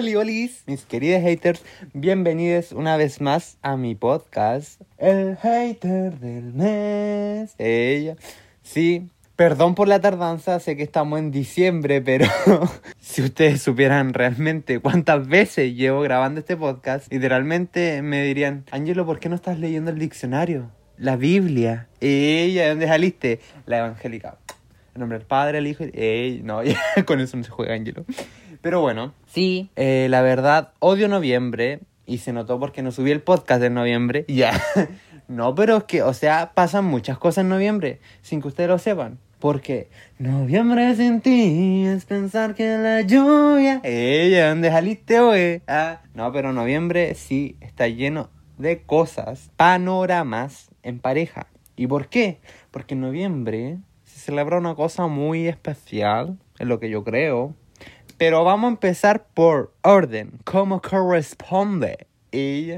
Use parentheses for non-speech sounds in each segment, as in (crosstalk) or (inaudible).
Oli, mis queridos haters, bienvenidos una vez más a mi podcast, El Hater del Mes. Ella, sí, perdón por la tardanza, sé que estamos en diciembre, pero (laughs) si ustedes supieran realmente cuántas veces llevo grabando este podcast, literalmente me dirían, Angelo, ¿por qué no estás leyendo el diccionario? La Biblia. Ella, ¿dónde saliste? La evangélica. En nombre del Padre, el Hijo no, (laughs) ya, con eso no se juega, Angelo. Pero bueno, sí, eh, la verdad, odio noviembre. Y se notó porque no subí el podcast de noviembre. (laughs) Ya. (laughs) no, pero es que, o sea, pasan muchas cosas en noviembre. Sin que ustedes lo sepan. Porque noviembre sin ti es pensar que la lluvia. Ella, ¿dónde saliste hoy? Ah, no, pero noviembre sí está lleno de cosas, panoramas en pareja. ¿Y por qué? Porque en noviembre se celebra una cosa muy especial, es lo que yo creo. Pero vamos a empezar por orden, como corresponde. Y,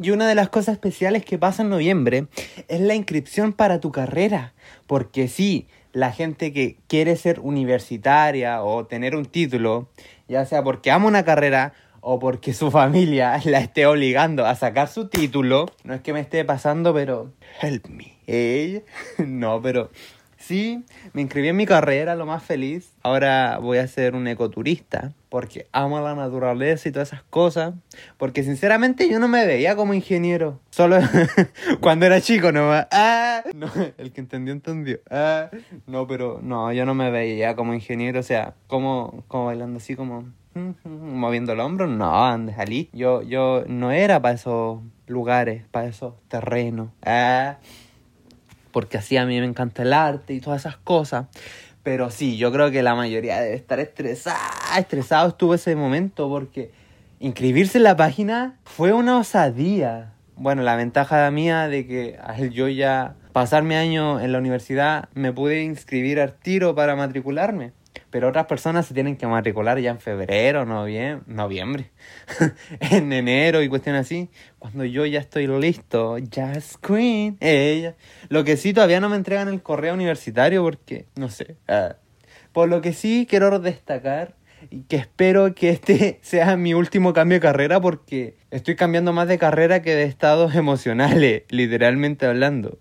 y una de las cosas especiales que pasa en noviembre es la inscripción para tu carrera. Porque sí, la gente que quiere ser universitaria o tener un título, ya sea porque ama una carrera o porque su (laughs) familia la esté obligando a sacar su título, no es que me esté pasando, pero help me. (laughs) No, pero Sí, me inscribí en mi carrera, lo más feliz. Ahora voy a ser un ecoturista porque amo la naturaleza y todas esas cosas. Porque sinceramente yo no me veía como ingeniero. Solo (laughs) cuando era chico no Ah, no, el que entendió, entendió. Ah, no, pero no, yo no me veía como ingeniero. O sea, como, como bailando así como (laughs) moviendo el hombro. No, andes allí. Yo, yo no era para esos lugares, para esos terrenos. Ah porque así a mí me encanta el arte y todas esas cosas. Pero sí, yo creo que la mayoría debe estar estresada, estresado estuvo ese momento porque inscribirse en la página fue una osadía. Bueno, la ventaja mía de que al yo ya pasar mi año en la universidad me pude inscribir al tiro para matricularme. Pero otras personas se tienen que matricular ya en febrero, noviembre, noviembre, (laughs) en enero y cuestiones así. Cuando yo ya estoy listo, Just Queen, ella. Lo que sí, todavía no me entregan el correo universitario porque, no sé. Ah. Por lo que sí quiero destacar y que espero que este (laughs) sea mi último cambio de carrera porque estoy cambiando más de carrera que de estados emocionales, (laughs) literalmente hablando.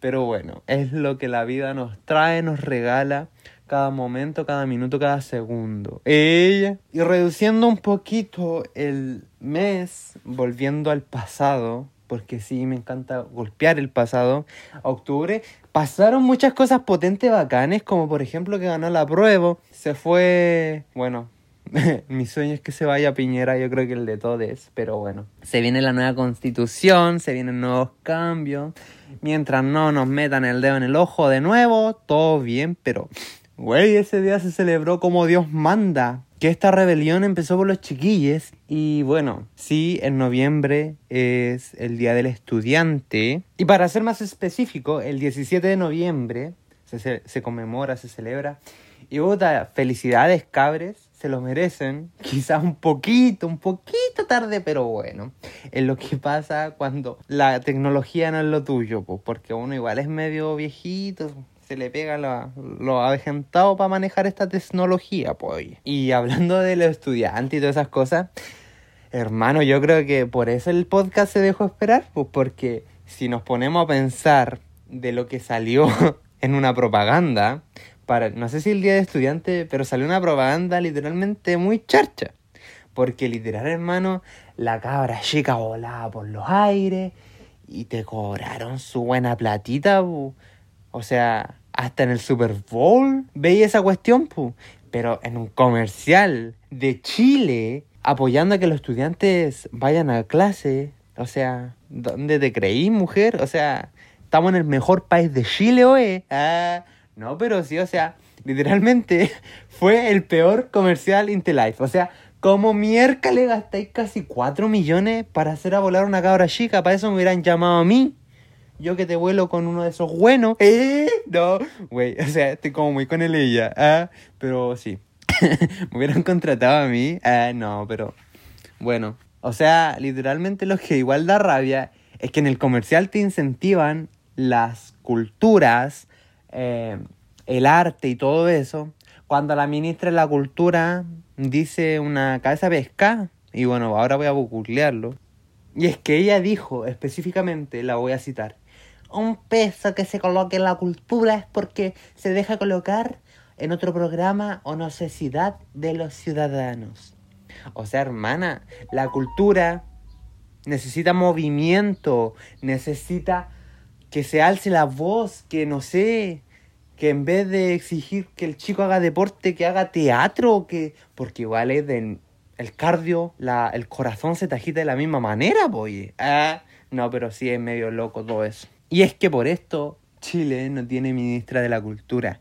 Pero bueno, es lo que la vida nos trae, nos regala cada momento, cada minuto, cada segundo. Ella. Y reduciendo un poquito el mes, volviendo al pasado, porque sí, me encanta golpear el pasado, octubre, pasaron muchas cosas potentes, bacanes, como por ejemplo que ganó la prueba, se fue, bueno, (laughs) mi sueño es que se vaya Piñera, yo creo que el de todos, pero bueno. Se viene la nueva constitución, se vienen nuevos cambios. Mientras no nos metan el dedo en el ojo de nuevo, todo bien, pero Güey, ese día se celebró como Dios manda. Que esta rebelión empezó por los chiquilles. Y bueno, sí, en noviembre es el Día del Estudiante. Y para ser más específico, el 17 de noviembre se, se conmemora, se celebra. Y puta, felicidades, cabres, se lo merecen. (laughs) Quizás un poquito, un poquito tarde, pero bueno. Es lo que pasa cuando la tecnología no es lo tuyo, pues, porque uno igual es medio viejito, se le pega lo, lo avejentado para manejar esta tecnología, pues. Y hablando de los estudiantes y todas esas cosas, hermano, yo creo que por eso el podcast se dejó esperar, pues porque si nos ponemos a pensar de lo que salió (laughs) en una propaganda, para, no sé si el día de estudiante, pero salió una propaganda literalmente muy charcha. Porque literal, hermano, la cabra chica volaba por los aires y te cobraron su buena platita, pues. O sea, hasta en el Super Bowl veía esa cuestión, pu. Pero en un comercial de Chile, apoyando a que los estudiantes vayan a clase. O sea, ¿dónde te creí, mujer? O sea, estamos en el mejor país de Chile, hoy. Ah, no, pero sí, o sea, literalmente (laughs) fue el peor comercial Intelife. O sea, como miércoles gastáis casi 4 millones para hacer a volar una cabra chica. Para eso me hubieran llamado a mí. Yo que te vuelo con uno de esos buenos. ¿Eh? No, güey, o sea, estoy como muy con el ella. Ah, pero sí. (laughs) Me hubieran contratado a mí. Ah, no, pero bueno. O sea, literalmente lo que igual da rabia es que en el comercial te incentivan las culturas, eh, el arte y todo eso, cuando la ministra de la cultura dice una cabeza pesca. Y bueno, ahora voy a googlearlo. Y es que ella dijo específicamente, la voy a citar, un peso que se coloque en la cultura es porque se deja colocar en otro programa o necesidad de los ciudadanos. O sea, hermana, la cultura necesita movimiento, necesita que se alce la voz, que no sé, que en vez de exigir que el chico haga deporte, que haga teatro, que porque igual es de el cardio, la, el corazón se te de la misma manera, pues. Ah, no, pero sí es medio loco todo eso. Y es que por esto Chile no tiene ministra de la cultura.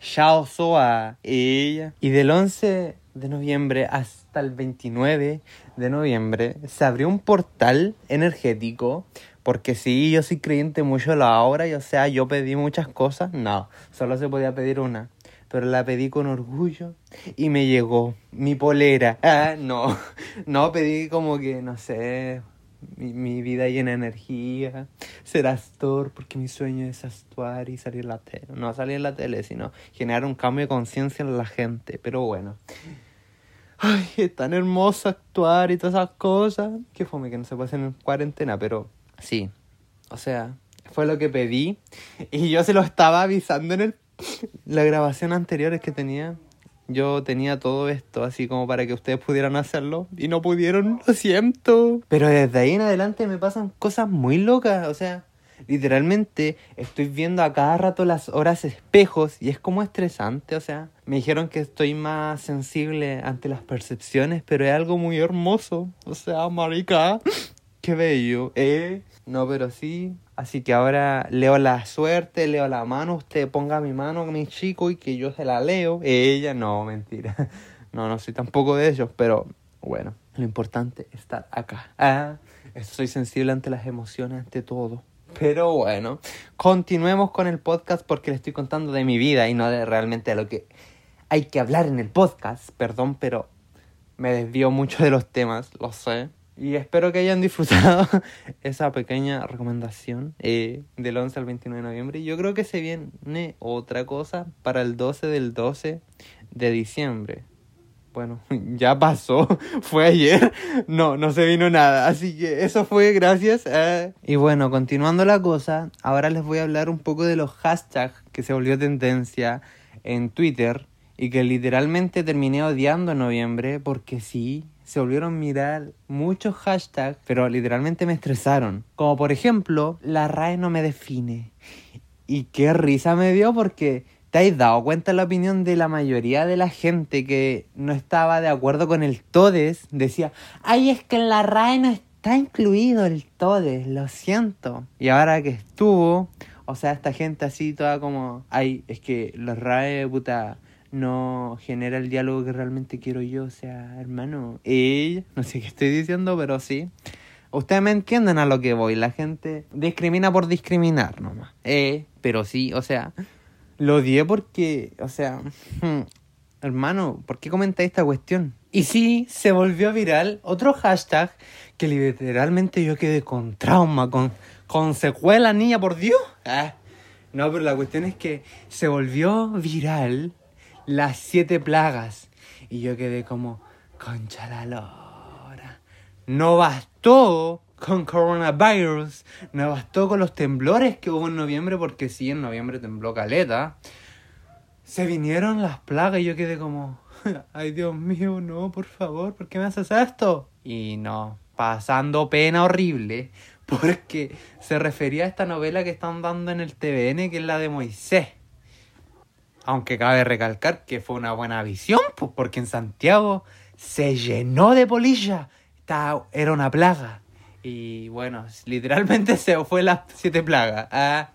Xiao Soa, ella. Y del 11 de noviembre hasta el 29 de noviembre se abrió un portal energético. Porque sí, yo soy creyente mucho en la obra y o sea, yo pedí muchas cosas. No, solo se podía pedir una. Pero la pedí con orgullo y me llegó mi polera. Ah, no, no, pedí como que, no sé, mi, vida llena de energía, ser actor, porque mi sueño es actuar y salir en la tele. No salir en la tele, sino generar un cambio de conciencia en la gente. Pero bueno. Ay, es tan hermoso actuar y todas esas cosas. Que fome que no se hacer en cuarentena, pero sí. O sea, fue lo que pedí. Y yo se lo estaba avisando en el, la grabación anterior que tenía yo tenía todo esto así como para que ustedes pudieran hacerlo y no pudieron, lo siento. Pero desde ahí en adelante me pasan cosas muy locas, o sea, literalmente estoy viendo a cada rato las horas espejos y es como estresante, o sea, me dijeron que estoy más sensible ante las percepciones, pero es algo muy hermoso, o sea, marica, (gasps) qué bello, eh. No, pero sí, Así que ahora leo la suerte, leo la mano, usted ponga mi mano, mi chico, y que yo se la leo. Ella, no, mentira. (laughs) No, no soy tampoco de ellos, pero bueno, lo importante es estar acá. Ah, soy sensible ante las emociones, ante todo. Pero bueno, continuemos con el podcast porque le estoy contando de mi vida y no de realmente de lo que hay que hablar en el podcast. Perdón, pero me desvío mucho de los temas, lo sé. Y espero que hayan disfrutado (laughs) esa pequeña recomendación eh, del 11 al 29 de noviembre. Yo creo que se viene otra cosa para el 12 del 12 de diciembre. Bueno, (laughs) ya pasó, (laughs) fue ayer, no, no se vino nada, así que eso fue gracias. Y bueno, continuando la cosa, ahora les voy a hablar un poco de los hashtags que se volvió tendencia en Twitter y que literalmente terminé odiando en noviembre porque sí, se volvieron a mirar muchos hashtags, pero literalmente me estresaron. Como por ejemplo, la RAE no me define. Y qué risa me dio porque te has dado cuenta la opinión de la mayoría de la gente que no estaba de acuerdo con el todes. Decía, ay, es que en la RAE no está incluido el todes, lo siento. Y ahora que estuvo, o sea, esta gente así toda como, ay, es que la RAE, puta no genera el diálogo que realmente quiero yo. O sea, hermano, ella, no sé qué estoy diciendo, pero sí. Ustedes me entienden a lo que voy. La gente discrimina por discriminar nomás. Eh, pero sí, o sea, lo odié porque, o sea, (laughs) hermano, ¿por qué comentáis esta cuestión? Y sí, se volvió viral otro hashtag que literalmente yo quedé con trauma, con, con secuela, niña, por Dios. Ah. No, pero la cuestión es que se volvió viral las siete plagas. Y yo quedé como, concha la lora. No bastó con coronavirus, no bastó con los temblores que hubo en noviembre, porque sí, en noviembre tembló caleta. Se vinieron las plagas y yo quedé como, (laughs) ay Dios mío, no, por favor, ¿por qué me haces esto? Y no, pasando pena horrible, (laughs) porque se refería a esta novela que están dando en el TVN, que es la de Moisés. Aunque cabe recalcar que fue una buena visión, pues porque en Santiago se llenó de polilla. era una plaga. Y bueno, literalmente se fue las siete plagas. Ah,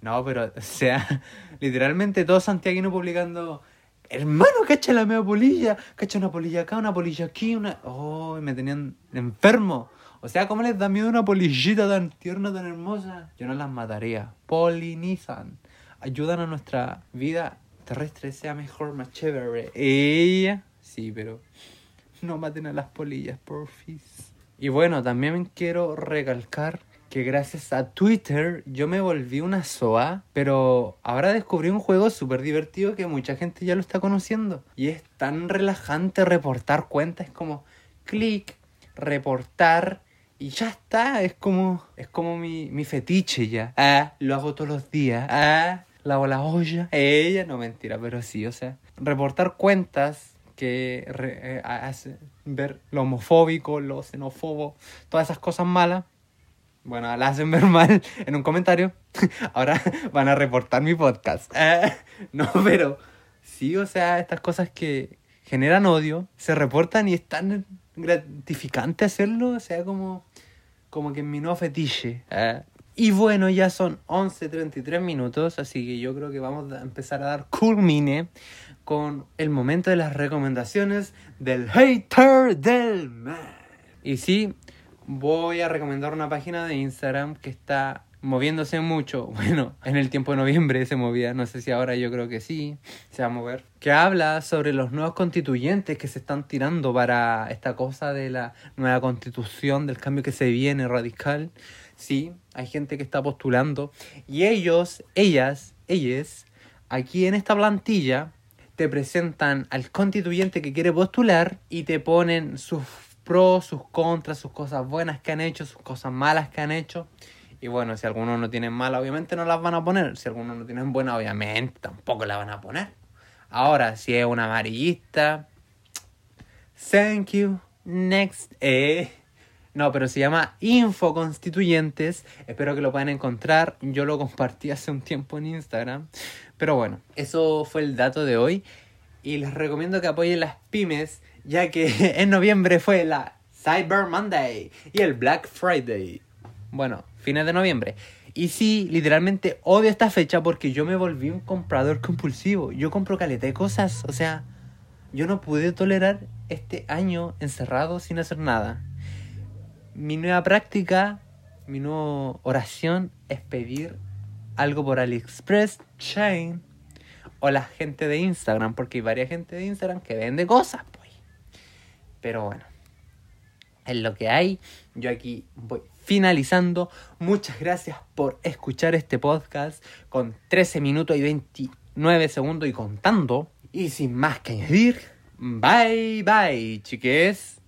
no, pero, o sea, (laughs) literalmente todo santiaguino publicando. Hermano, cacha la media polilla. Cacha una polilla acá, una polilla aquí, una. Oh, me tenían enfermo. O sea, ¿cómo les da miedo una polillita tan tierna, tan hermosa? Yo no las mataría. Polinizan. Ayudan a nuestra vida terrestre sea mejor, más chévere. Ella, sí, pero no maten a las polillas, porfis. Y bueno, también quiero recalcar que gracias a Twitter yo me volví una SOA, pero ahora descubrí un juego súper divertido que mucha gente ya lo está conociendo. Y es tan relajante reportar cuentas, es como clic, reportar y ya está, es como, es como mi, mi fetiche ya. Ah, lo hago todos los días. Ah, lavo la olla. Ella, no mentira, pero sí, o sea, reportar cuentas que eh, hace ver lo homofóbico, lo xenófobo, todas esas cosas malas. Bueno, la hacen ver mal (laughs) en un comentario. (laughs) Ahora van a reportar mi podcast. (laughs) no, pero sí, o sea, estas cosas que generan odio se reportan y es tan gratificante hacerlo. O sea, como, como que en mi nuevo fetiche. Y bueno, ya son 11.33 minutos, así que yo creo que vamos a empezar a dar culmine con el momento de las recomendaciones del hater del mes. Y sí, voy a recomendar una página de Instagram que está moviéndose mucho. (laughs) Bueno, en el tiempo de noviembre se movía, no sé si ahora yo creo que sí, se va a mover. Que habla sobre los nuevos constituyentes que se están tirando para esta cosa de la nueva constitución, del cambio que se viene radical. Sí, hay gente que está postulando. Y ellos, ellas, ellas, aquí en esta plantilla te presentan al constituyente que quiere postular y te ponen sus pros, sus contras, sus cosas buenas que han hecho, sus cosas malas que han hecho. Y bueno, si algunos no tienen malas, obviamente no las van a poner. Si algunos no tienen buenas, obviamente tampoco las van a poner. Ahora, si es una amarillista, thank you, next. Eh. No, pero se llama Info Constituyentes. Espero que lo puedan encontrar. Yo lo compartí hace un tiempo en Instagram. Pero bueno, eso fue el dato de hoy. Y les recomiendo que apoyen las pymes, ya que (laughs) en noviembre fue la Cyber Monday y el Black Friday. Bueno, fines de noviembre. Y sí, literalmente odio esta fecha porque yo me volví un comprador compulsivo. Yo compro caleta de cosas. O sea, yo no pude tolerar este año encerrado sin hacer nada. Mi nueva práctica, mi nueva oración es pedir algo por AliExpress, Chain o la gente de Instagram, porque hay varias gente de Instagram que vende cosas, pues. Pero bueno, es lo que hay. Yo aquí voy finalizando. Muchas gracias por escuchar este podcast con 13 minutos y 29 segundos y contando. Y sin más que añadir, bye bye, chiques.